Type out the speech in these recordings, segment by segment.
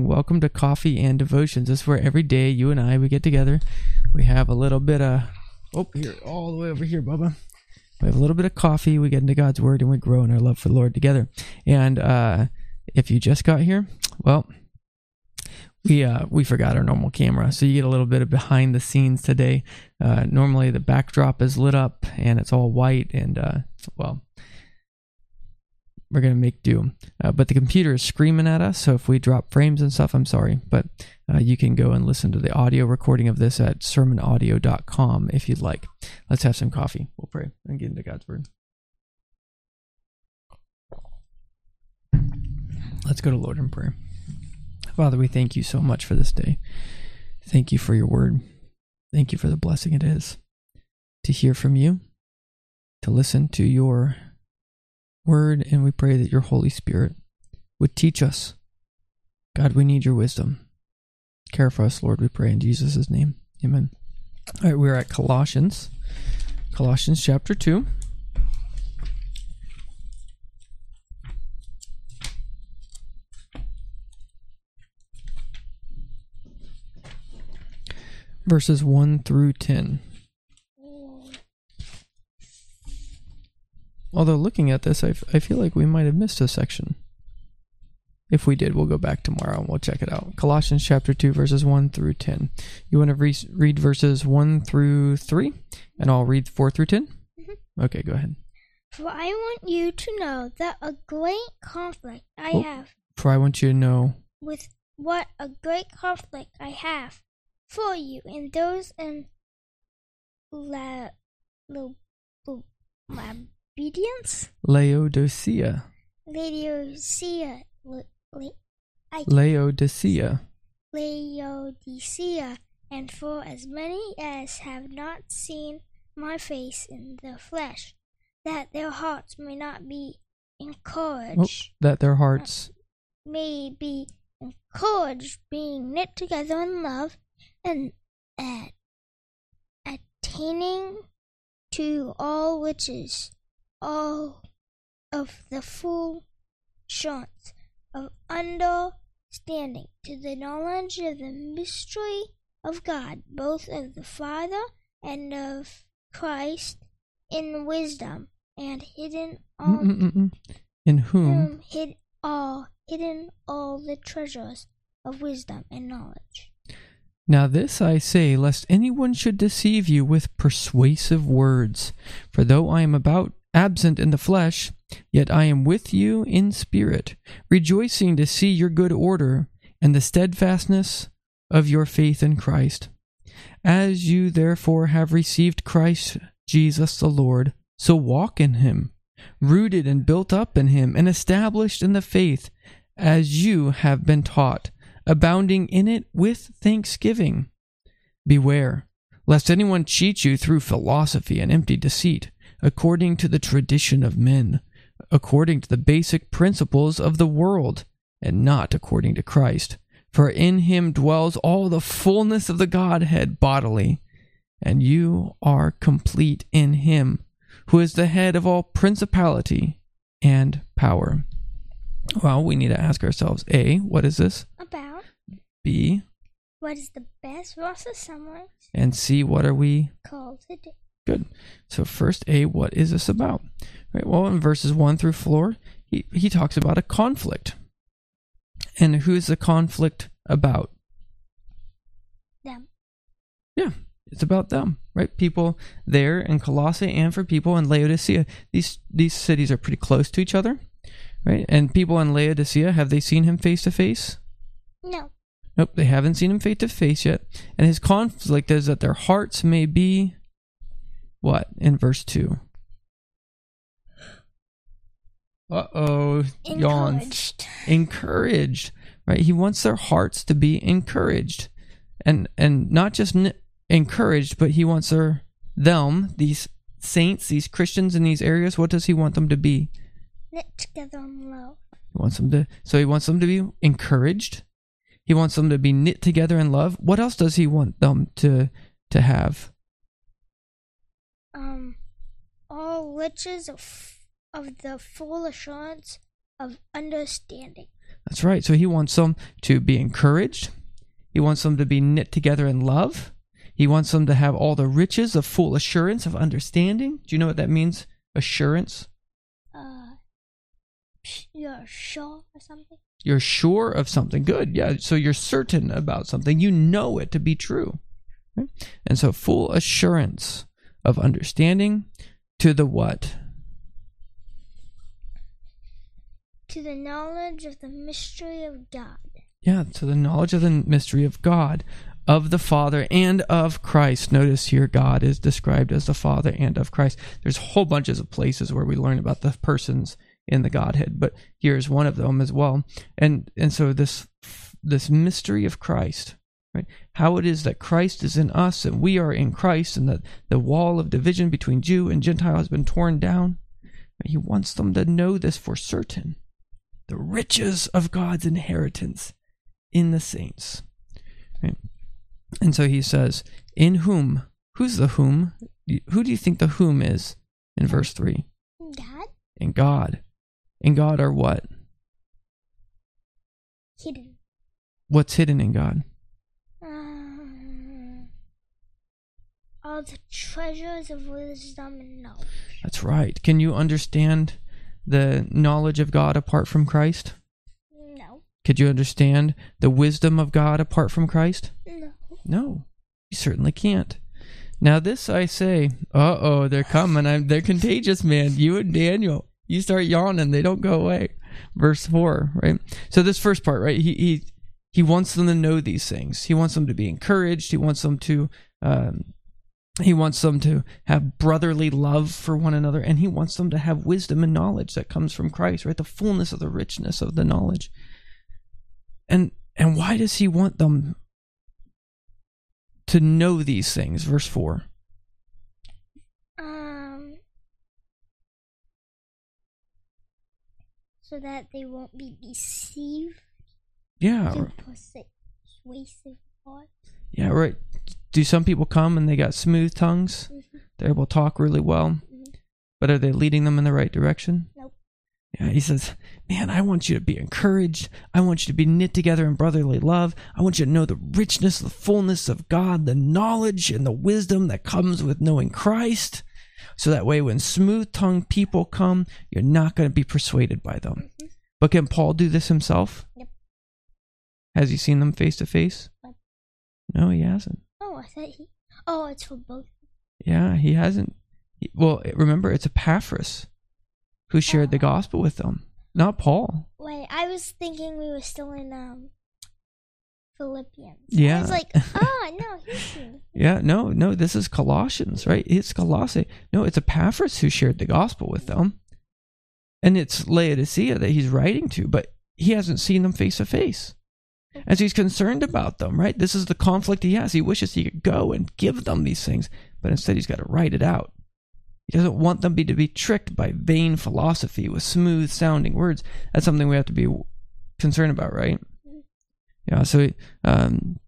Welcome to Coffee and Devotions. This is where every day you and I we get together. We have a little bit of oh here all the way over here, Bubba. We have a little bit of coffee. We get into God's Word and we grow in our love for the Lord together. And uh, if you just got here, well, we uh, we forgot our normal camera, so you get a little bit of behind the scenes today. Uh, normally the backdrop is lit up and it's all white, and uh, well, we're gonna make do. Uh, but the computer is screaming at us, so if we drop frames and stuff, I'm sorry. But uh, you can go and listen to the audio recording of this at sermonaudio.com if you'd like. Let's have some coffee. We'll pray and get into God's word. Let's go to Lord in prayer. Father, we thank you so much for this day. Thank you for your word. Thank you for the blessing it is to hear from you, to listen to your word, and we pray that your Holy Spirit would teach us. God, we need your wisdom. Care for us, Lord, we pray in Jesus' name. Amen. All right, we're at Colossians, Colossians chapter 2. Verses 1 through 10. Although looking at this, I, f- I feel like we might have missed a section. If we did, we'll go back tomorrow and we'll check it out. Colossians chapter 2, verses 1 through 10. You want to re- read verses 1 through 3, and I'll read 4 through 10? Mhm. Okay, go ahead. For I want you to know that a great conflict I Oh. have For I want you to know. with what a great conflict I have for you and those in la, la, la, obedience, Laodicea. Laodicea, la, la, I, Laodicea. Laodicea, and for as many as have not seen my face in the flesh, that their hearts may not be encouraged. Oh, that their hearts. may be encouraged, being knit together in love, and at attaining to all which is all of the full assurance of understanding to the knowledge of the mystery of God, both of the Father and of Christ, in wisdom and hidden all Mm-mm-mm. In whom whom hid all hidden all the treasures of wisdom and knowledge. Now this I say, lest anyone should deceive you with persuasive words. For though I am about absent in the flesh, yet I am with you in spirit, rejoicing to see your good order and the steadfastness of your faith in Christ. As you therefore have received Christ Jesus the Lord, so walk in him, rooted and built up in him, and established in the faith as you have been taught abounding in it with thanksgiving. Beware, lest anyone cheat you through philosophy and empty deceit, according to the tradition of men, according to the basic principles of the world, and not according to Christ. For in him dwells all the fullness of the Godhead bodily, and you are complete in him, who is the head of all principality and power. Well, we need to ask ourselves A, what is this? About B, what is the best Rosa Summers and C, what are we? called today? Good. So first, A, what is this about? Right. Well, in verses one through four, he, he talks about a conflict. And who's the conflict about? Them. Yeah, it's about them, right? People there in Colossae and for people in Laodicea. These these cities are pretty close to each other, right? And people in Laodicea, have they seen him face to face? No. Nope, they haven't seen him face to face yet. And his conflict is that their hearts may be what in verse two. Uh oh. Encouraged. Encouraged, right? He wants their hearts to be encouraged, and and not just n- encouraged, but he wants their them these saints, these Christians in these areas. What does he want them to be? Knit together in love. He wants them to. So he wants them to be encouraged. He wants them to be knit together in love. What else does he want them to to have? Um, all riches of, of the full assurance of understanding. That's right. So he wants them to be encouraged. He wants them to be knit together in love. He wants them to have all the riches of full assurance of understanding. Do you know what that means? Assurance. Uh, you're sure or something? You're sure of something. Good. Yeah. So you're certain about something. You know it to be true. Right? And so full assurance of understanding to the what? To the knowledge of the mystery of God. Yeah, to the knowledge of the mystery of God, of the Father, and of Christ. Notice here God is described as the Father and of Christ. There's whole bunches of places where we learn about the persons in the Godhead, but here's one of them as well. And and so this this mystery of Christ, right? How it is that Christ is in us and we are in Christ, and that the wall of division between Jew and Gentile has been torn down. He wants them to know this for certain. The riches of God's inheritance in the saints. Right? And so he says, In whom? Who's the whom? Who do you think the whom is in verse 3? God? In God. In God are what? Hidden. What's hidden in God? All the treasures of wisdom and knowledge. That's right. Can you understand the knowledge of God apart from Christ? No. Could you understand the wisdom of God apart from Christ? No. No, you certainly can't. Now, this I say, uh oh, they're coming. I'm, they're contagious, man. You and Daniel, you start yawning, they don't go away. Verse 4, right? So, this first part, right? He, he, he wants them to know these things. He wants them to be encouraged. He wants them to, um, he wants them to have brotherly love for one another, and he wants them to have wisdom and knowledge that comes from Christ, right? The fullness of the richness of the knowledge. And and why does he want them to know these things? Verse 4. Um, so that they won't be deceived Yeah. persuasive thoughts. Yeah, right. Do some people come and they got smooth tongues? Mhm. They're able to talk really well. Mhm. But are they leading them in the right direction? Nope. Yeah, he says, Man, I want you to be encouraged. I want you to be knit together in brotherly love. I want you to know the richness, the fullness of God, the knowledge and the wisdom that comes with knowing Christ. So that way, when smooth tongued people come, you're not going to be persuaded by them. Mhm. But can Paul do this himself? Yep. Has he seen them face to face? No, he hasn't. Oh, I thought he. Oh, it's for both. Yeah, he hasn't. Well, remember, it's Epaphras who shared the Oh. gospel with them, not Paul. Wait, I was thinking we were still in um Philippians. I was like, oh no, he's. Yeah, no, no, this is Colossians, right? It's Colossae. No, it's Epaphras who shared the gospel with them. And it's Laodicea that he's writing to, but he hasn't seen them face to face. And so he's concerned about them, right? This is the conflict he has. He wishes he could go and give them these things, but instead he's got to write it out. He doesn't want them be, to be tricked by vain philosophy with smooth sounding words. That's something we have to be concerned about, right? Yeah, so um,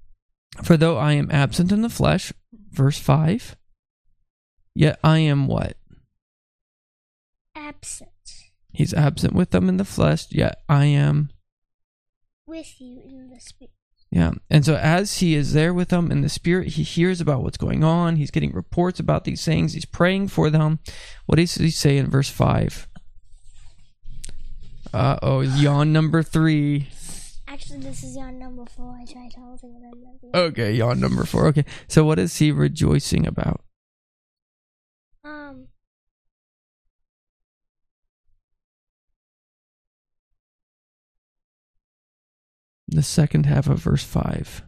for though I am absent in the flesh, verse 5, yet I am what? Absent He's absent with them in the flesh, yet I am. With you in the spirit. Yeah. And so as he is there with them in the spirit, he hears about what's going on. He's getting reports about these things. He's praying for them. What does he say in verse 5? Uh oh, yawn number three. Actually, this is yawn number four. I tried holding it. Okay, yawn number four. Okay. So what is he rejoicing about? Um. The second half of verse 5.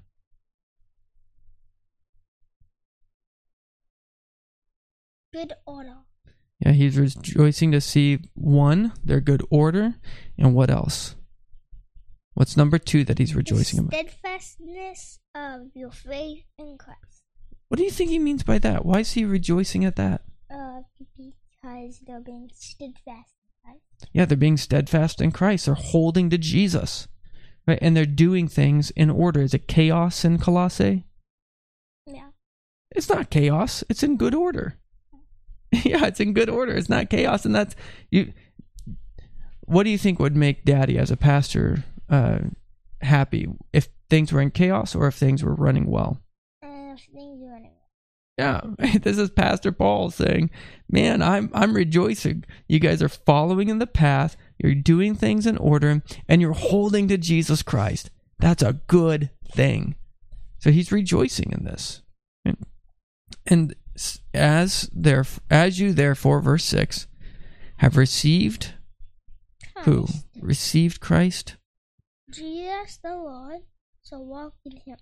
Good order. Yeah, he's rejoicing to see one, their good order, and what else? What's number two that he's rejoicing the about? steadfastness of your faith in Christ. What do you think he means by that? Why is he rejoicing at that? Uh, because they're being steadfast in Christ. Yeah, they're being steadfast in Christ. They're holding to Jesus, right? And they're doing things in order. Is it chaos in Colossae? Yeah. It's not chaos. It's in good order. yeah, it's in good order. It's not chaos, and that's you. What do you think would make Daddy, as a pastor, uh, happy? If things were in chaos or if things were running well? And if things are running Yeah, this is Pastor Paul saying, "Man, I'm I'm rejoicing. You guys are following in the path. You're doing things in order, and you're holding to Jesus Christ. That's a good thing." So he's rejoicing in this, and, as there as you therefore, verse six, have received who received Christ. Jesus the Lord, so walk in him.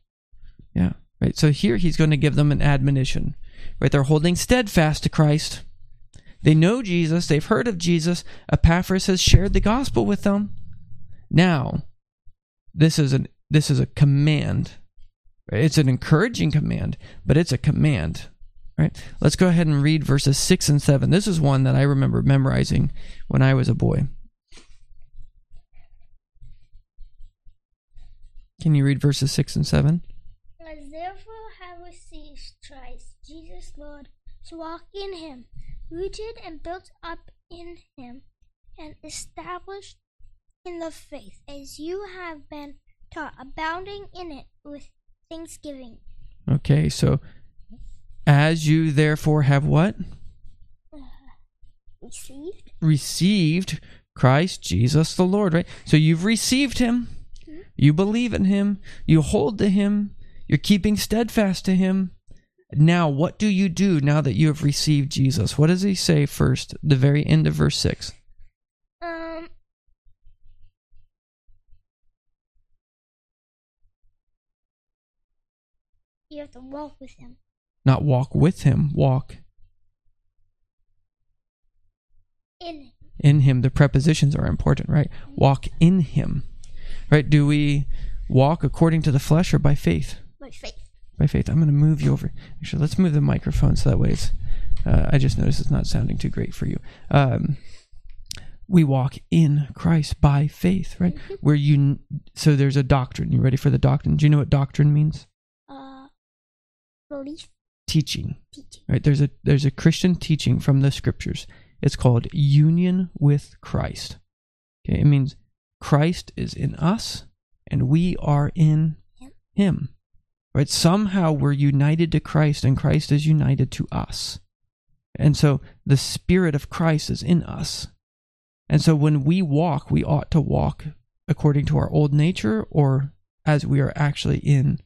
Yeah. Right. So here he's going to give them an admonition. Right. They're holding steadfast to Christ. They know Jesus. They've heard of Jesus. Epaphras has shared the gospel with them. Now, this is an this is a command. It's an encouraging command, but it's a command. Right. Let's go ahead and read verses six and seven. This is one that I remember memorizing when I was a boy. Can you read verses six and seven? As therefore have received Christ, Jesus Lord, to walk in him, rooted and built up in him, and established in the faith, as you have been taught, abounding in it with thanksgiving. Okay, so as you therefore have what? Uh, received? Received Christ Jesus the Lord, right? So you've received him. Hmm? You believe in him. You hold to him. You're keeping steadfast to him. Now, what do you do now that you have received Jesus? What does he say first? The very end of verse 6. Um. You have to walk with him. Not walk with him, walk In him. in him. The prepositions are important, right? Walk in him. Right? Do we walk according to the flesh or by faith? By faith. By faith. I'm going to move you over. Actually, let's move the microphone so that way it's. Uh, I just noticed it's not sounding too great for you. Um, we walk in Christ by faith, right? Where you so there's a doctrine. You ready for the doctrine? Do you know what doctrine means? Uh. Belief. Teaching, Teaching. right? There's a there's a Christian teaching from the scriptures. It's called union with Christ. Okay, it means Christ is in us and we are in Him. Him. Right? Somehow we're united to Christ and Christ is united to us. And so the Spirit of Christ is in us. And so when we walk, we ought to walk according to our old nature or as we are actually in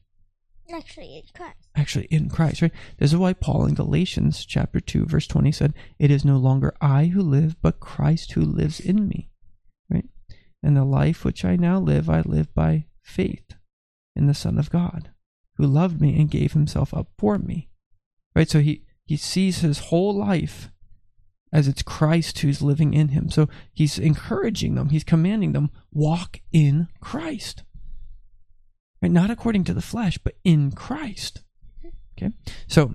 Actually, in Christ. actually in Christ, right? This is why Paul in Galatians chapter 2 verse 20 said, "It is no longer I who live, but Christ who lives in me." Right? And the life which I now live, I live by faith in the Son of God, who loved me and gave himself up for me. Right? So he he sees his whole life as it's Christ who's living in him. So he's encouraging them, he's commanding them, walk in Christ. Right? Not according to the flesh, but in Christ. Okay? So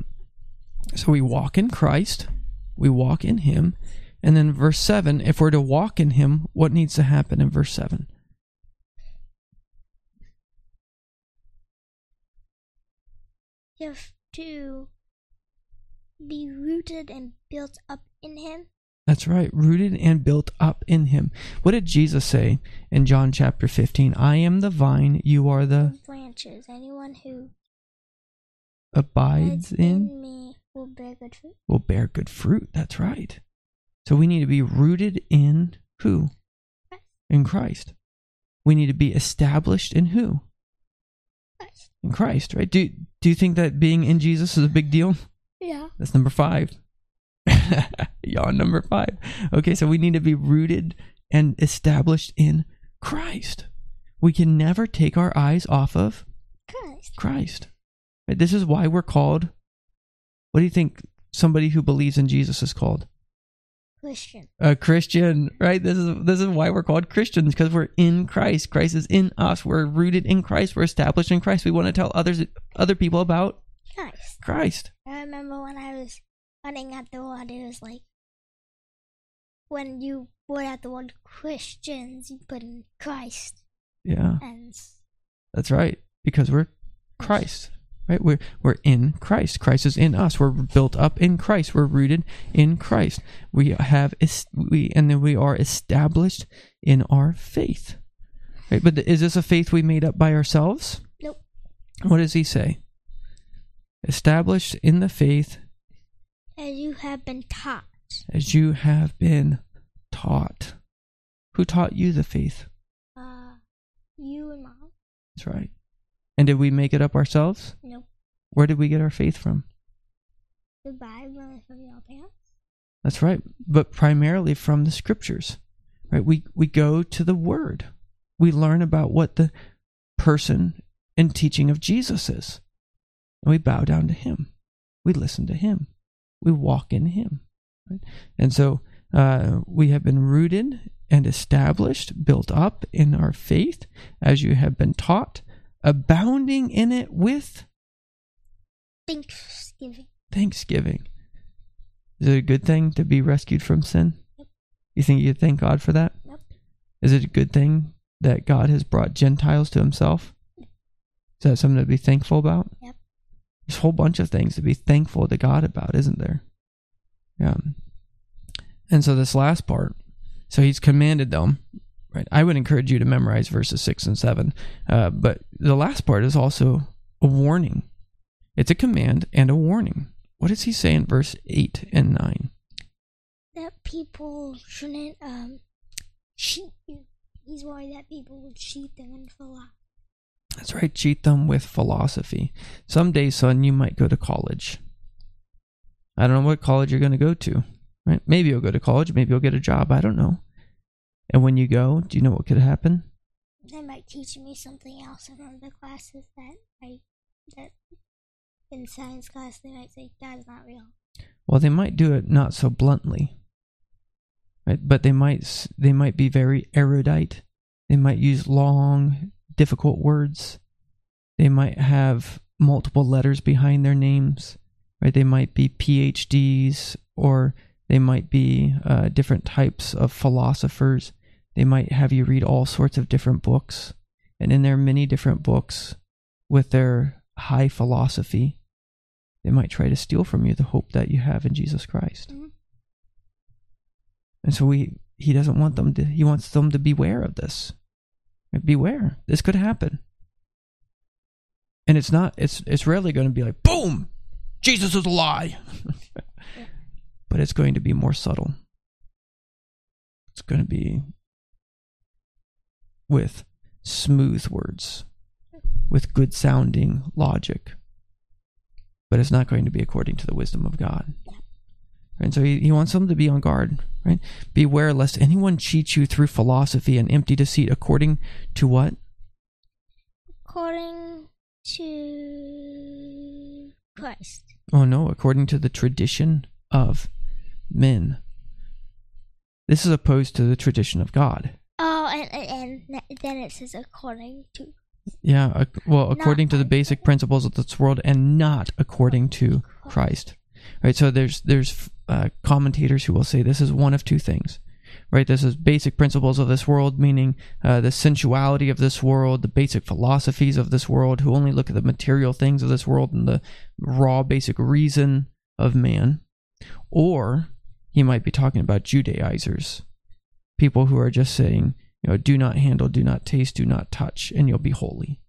so we walk in Christ, we walk in him, and then verse 7, if we're to walk in him, what needs to happen in verse 7? Have to be rooted and built up in him. That's right, rooted and built up in him. What did Jesus say in John chapter 15? I am the vine, you are the branches. Anyone who abides in in me will bear good fruit. will bear good fruit. That's right. So we need to be rooted in who? Christ. In Christ. We need to be established in who? Christ. In Christ, right? Do do you think that being in Jesus is a big deal? Yeah. That's number five. Yawn number five. Okay, so we need to be rooted and established in Christ. We can never take our eyes off of Christ. Christ. This is why we're called. What do you think somebody who believes in Jesus is called? Christian. A Christian, right? This is this is why we're called Christians because we're in Christ. Christ is in us. We're rooted in Christ. We're established in Christ. We want to tell others other people about Christ. Christ. I remember when I was running at the word, it was like when you put out the word Christians, you put in Christ. Yeah. And That's right. Because we're Christ. Right? We're we're in Christ. Christ is in us. We're built up in Christ. We're rooted in Christ. We have we and then we are established in our faith. Right? But is this a faith we made up by ourselves? Nope. What does he say? Established in the faith As you have been taught. as you have been taught. Who taught you the faith? Uh, you and mom. That's right. And did we make it up ourselves? Nope. Where did we get our faith from? The Bible from your parents. That's right. But primarily from the scriptures. Right? We we go to the word. We learn about what the person and teaching of Jesus is. And we bow down to him. We listen to him. We walk in him. Right? And so uh, we have been rooted and established, built up in our faith as you have been taught, abounding in it with Thanksgiving. thanksgiving. Is it a good thing to be rescued from sin? You think you thank God for that? Yep. Is it a good thing that God has brought Gentiles to himself? Is that something to be thankful about? Yep. There's a whole bunch of things to be thankful to God about, isn't there? Yeah. And so this last part, so he's commanded them, right? I would encourage you to memorize verses six and seven. Uh, but the last part is also a warning. It's a command and a warning. What does he say in verse eight and nine? That people shouldn't um cheat you. He's worried that people would cheat them in philosophy. That's right, cheat them with philosophy. Someday, son, you might go to college. I don't know what college you're going to go to, right? Maybe you'll go to college, maybe you'll get a job, I don't know. And when you go, do you know what could happen? They might teach me something else in one of the classes that I that in science class they might say that's not real. Well, they might do it not so bluntly, right? But they might they might be very erudite. They might use long, difficult words. They might have multiple letters behind their names, right? They might be PhDs or they might be uh, different types of philosophers. They might have you read all sorts of different books, and in their many different books, with their high philosophy, they might try to steal from you the hope that you have in Jesus Christ. Mhm. And so we he doesn't want them to he wants them to beware of this. Beware. This could happen. And it's not it's it's rarely going to be like boom, Jesus is a lie. but it's going to be more subtle. It's going to be with smooth words, with good sounding logic. But it's not going to be according to the wisdom of God. And so he, he wants them to be on guard, right? Beware lest anyone cheat you through philosophy and empty deceit according to what? According to Christ. Oh no, according to the tradition of men. This is opposed to the tradition of God. Oh, and, and, and then it says according to Yeah, well, Not according to the basic principles of this world and not according to Christ. Right? So there's there's uh, commentators who will say this is one of two things. Right? This is basic principles of this world, meaning uh, the sensuality of this world, the basic philosophies of this world, who only look at the material things of this world and the raw basic reason of man. Or he might be talking about Judaizers, people who are just saying, you know, do not handle, do not taste, do not touch, and you'll be holy.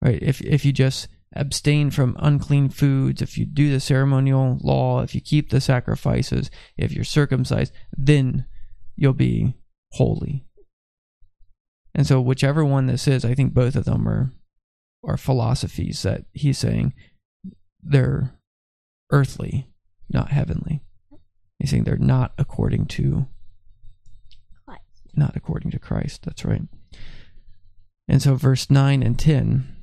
Right? If if you just abstain from unclean foods, if you do the ceremonial law, if you keep the sacrifices, if you're circumcised, then you'll be holy. And so whichever one this is, I think both of them are are philosophies that he's saying they're earthly, not heavenly. He's saying they're not according to Christ. not according to Christ. That's right. And so, verse 9 and 10,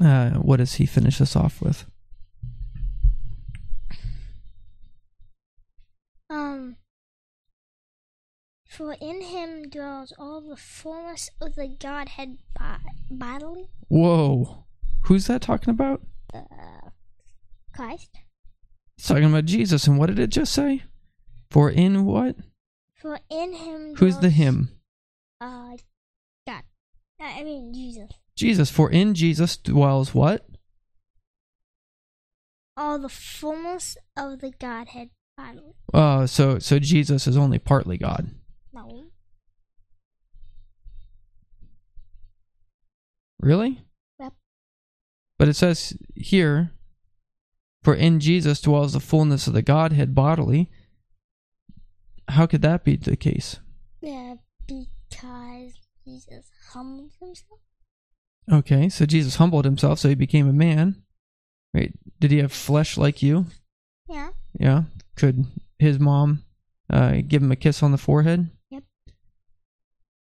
uh, what does he finish us off with? Um, for in him dwells all the fullness of the Godhead bodily. Whoa. Who's that talking about? Uh, Christ. It's talking about Jesus. And what did it just say? For in what? For in him. Who's the him? Uh, God. I mean Jesus. Jesus. For in Jesus dwells what? All the fullness of the Godhead bodily. Uh, so so Jesus is only partly God. No. Really? Yep. But it says here, for in Jesus dwells the fullness of the Godhead bodily. How could that be the case? Yeah, because Jesus humbled himself. Okay, so Jesus humbled himself, so he became a man. Right? Did he have flesh like you? Yeah. Yeah. Could his mom uh, give him a kiss on the forehead? Yep.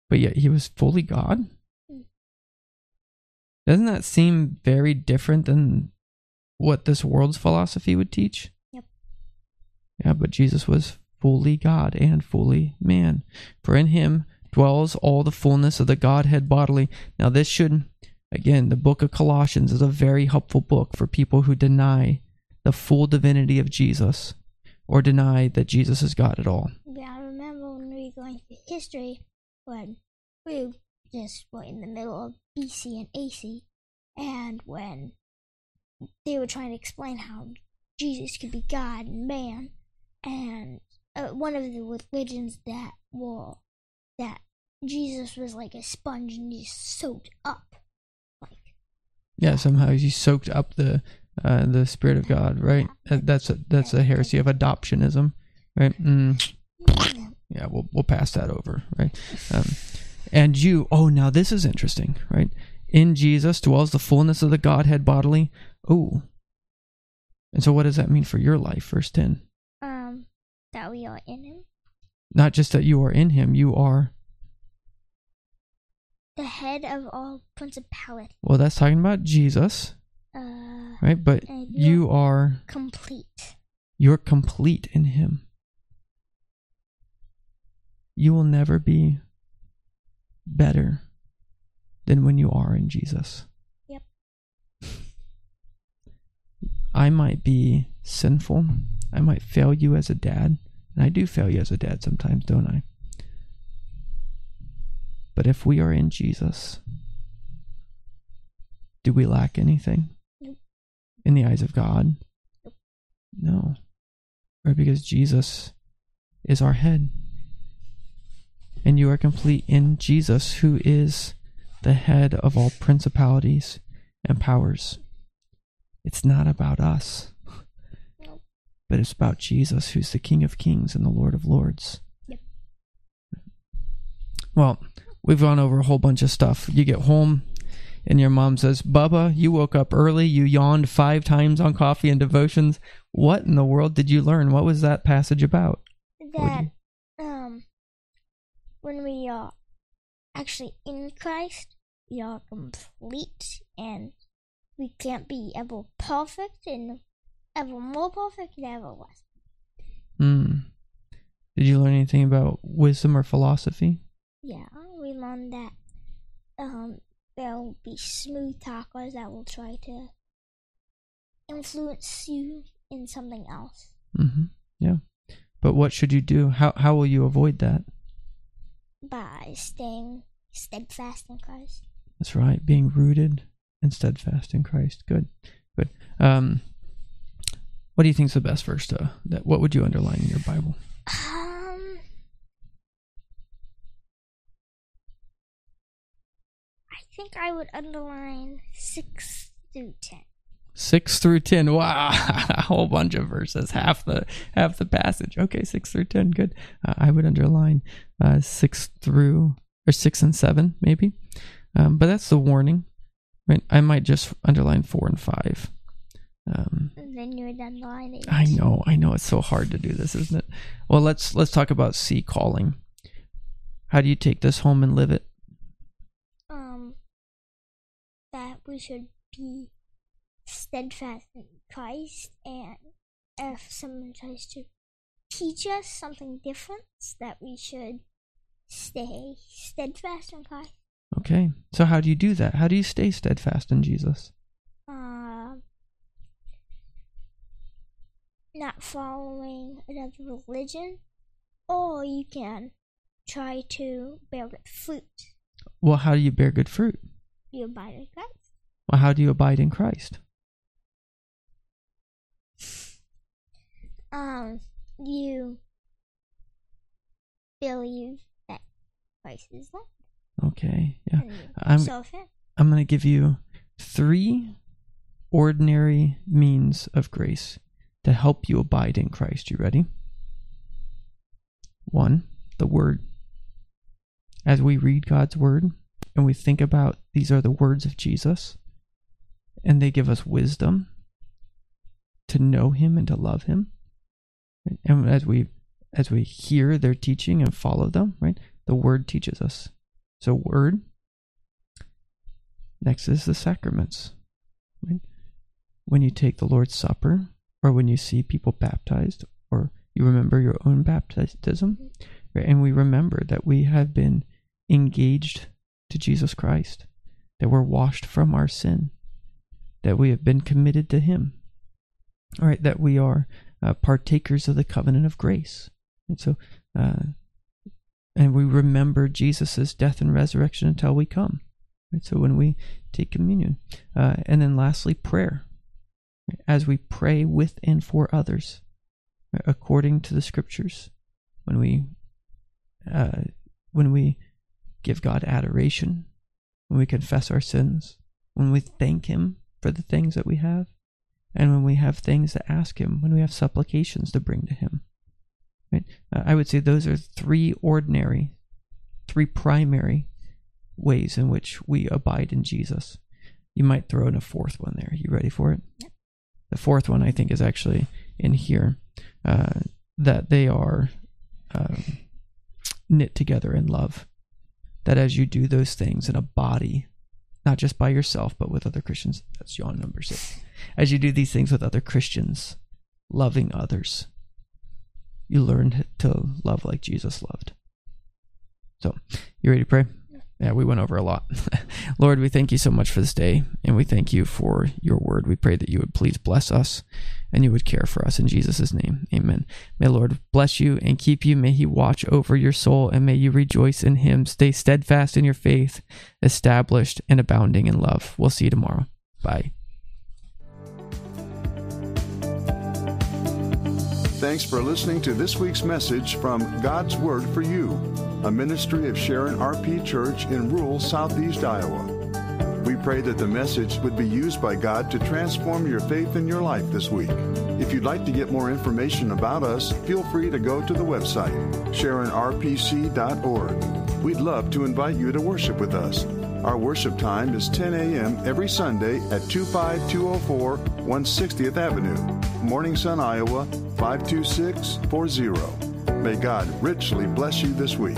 But yet he was fully God? Mm. Doesn't that seem very different than what this world's philosophy would teach? Yep. Yeah, but Jesus was fully God and fully man. For in him dwells all the fullness of the Godhead bodily. Now, this should, again, the book of Colossians is a very helpful book for people who deny the full divinity of Jesus or deny that Jesus is God at all. Yeah, I remember when we were going through history when we just were in the middle of BC and AC, and when they were trying to explain how Jesus could be God and man, and uh, one of the religions that were that Jesus was like a sponge and he soaked up, like Yeah, somehow he soaked up the uh, the Spirit of God, right? That's a, that's a heresy of adoptionism, right? Mm. yeah, we'll we'll pass that over, right? Um, and you, oh, now this is interesting, right? In Jesus dwells the fullness of the Godhead bodily. Oh, and so what does that mean for your life? Verse ten. um that we are in him, Not just that you are in Him, you are. the head of all principality, Well, that's talking about Jesus, uh, right? But you are complete. you're complete in Him. You will never be better than when you are in Jesus. Yep. I might be sinful. I might fail you as a dad. And I do fail you as a dad sometimes, don't I? But if we are in Jesus, do we lack anything? Nope. In the eyes of God? Nope. No. Right? Because Jesus is our head. And you are complete in Jesus, who is the head of all principalities and powers. It's not about us, but it's about Jesus, who's the King of Kings and the Lord of Lords. Yep. Well, we've gone over a whole bunch of stuff. You get home, and your mom says, Bubba, you woke up early. You yawned five times on coffee and devotions. What in the world did you learn? What was that passage about? that um when we are actually in Christ, we are complete and we can't be ever perfect and ever more perfect and ever less. Hmm. Did you learn anything about wisdom or philosophy? Yeah, we learned that um there will be smooth talkers that will try to influence you in something else. Mm-hmm. Yeah. But what should you do? How how will you avoid that? By staying steadfast in Christ. That's right. Being rooted and steadfast in Christ. Good. Good. Um what do you think's the best verse to that what would you underline in your Bible? Um, I think I would underline six through ten. Six through ten. Wow, a whole bunch of verses, half the half the passage. Okay, six through ten. Good. Uh, I would underline uh, six through or six and seven, maybe. Um, but that's the warning. Right? I might just underline four and five. Um, And then you would underline eight. I know, I know. It's so hard to do this, isn't it? Well, let's let's talk about C calling. How do you take this home and live it? Um, that we should be steadfast in Christ, and if someone tries to teach us something different, that we should stay steadfast in Christ. Okay. So how do you do that? How do you stay steadfast in Jesus? um, not following another religion, or you can try to bear good fruit. Well, how do you bear good fruit? You abide in Christ. Well, how do you abide in Christ? Um, you believe that Christ is Lord, Okay. Yeah. I'm I'm going to give you three ordinary means of grace to help you abide in Christ. You ready? One, the Word. As we read God's Word and we think about these are the words of Jesus, and they give us wisdom to know Him and to love Him. And as we as we hear their teaching and follow them, right? The Word teaches us. So, Word. Next is the sacraments. When you take the Lord's Supper, or when you see people baptized, or you remember your own baptism, and we remember that we have been engaged to Jesus Christ, that we're washed from our sin, that we have been committed to Him, all right, that we are uh, partakers of the covenant of grace. And so, uh, and we remember Jesus' death and resurrection until we come. Right? So when we take communion, uh, and then lastly, prayer, as we pray with and for others, right? according to the scriptures. When we, uh, when we give God adoration, when we confess our sins, when we thank Him for the things that we have, and when we have things to ask Him, when we have supplications to bring to Him. Right? Uh, I would say those are three ordinary, three primary ways in which we abide in Jesus. You might throw in a fourth one there. You ready for it? The fourth one, I think, is actually in here uh, that they are um, knit together in love. That as you do those things in a body, not just by yourself, but with other Christians, that's yawn number six. As you do these things with other Christians, loving others, you learn to love like Jesus loved. So, you ready to pray? Yeah, we went over a lot. Lord, we thank you so much for this day, and we thank you for your word. We pray that you would please bless us and you would care for us. In Jesus' name, amen. May Lord bless you and keep you. May he watch over your soul, and may you rejoice in him. Stay steadfast in your faith, established and abounding in love. We'll see you tomorrow. Bye. Thanks for listening to this week's message from God's Word for You, a ministry of Sharon RP Church in rural southeast Iowa. We pray that the message would be used by God to transform your faith in your life this week. If you'd like to get more information about us, feel free to go to the website, sharonrpc.org. We'd love to invite you to worship with us. Our worship time is 10 a.m. every Sunday at 25204 160th Avenue, Morning Sun, Iowa 52640. May God richly bless you this week.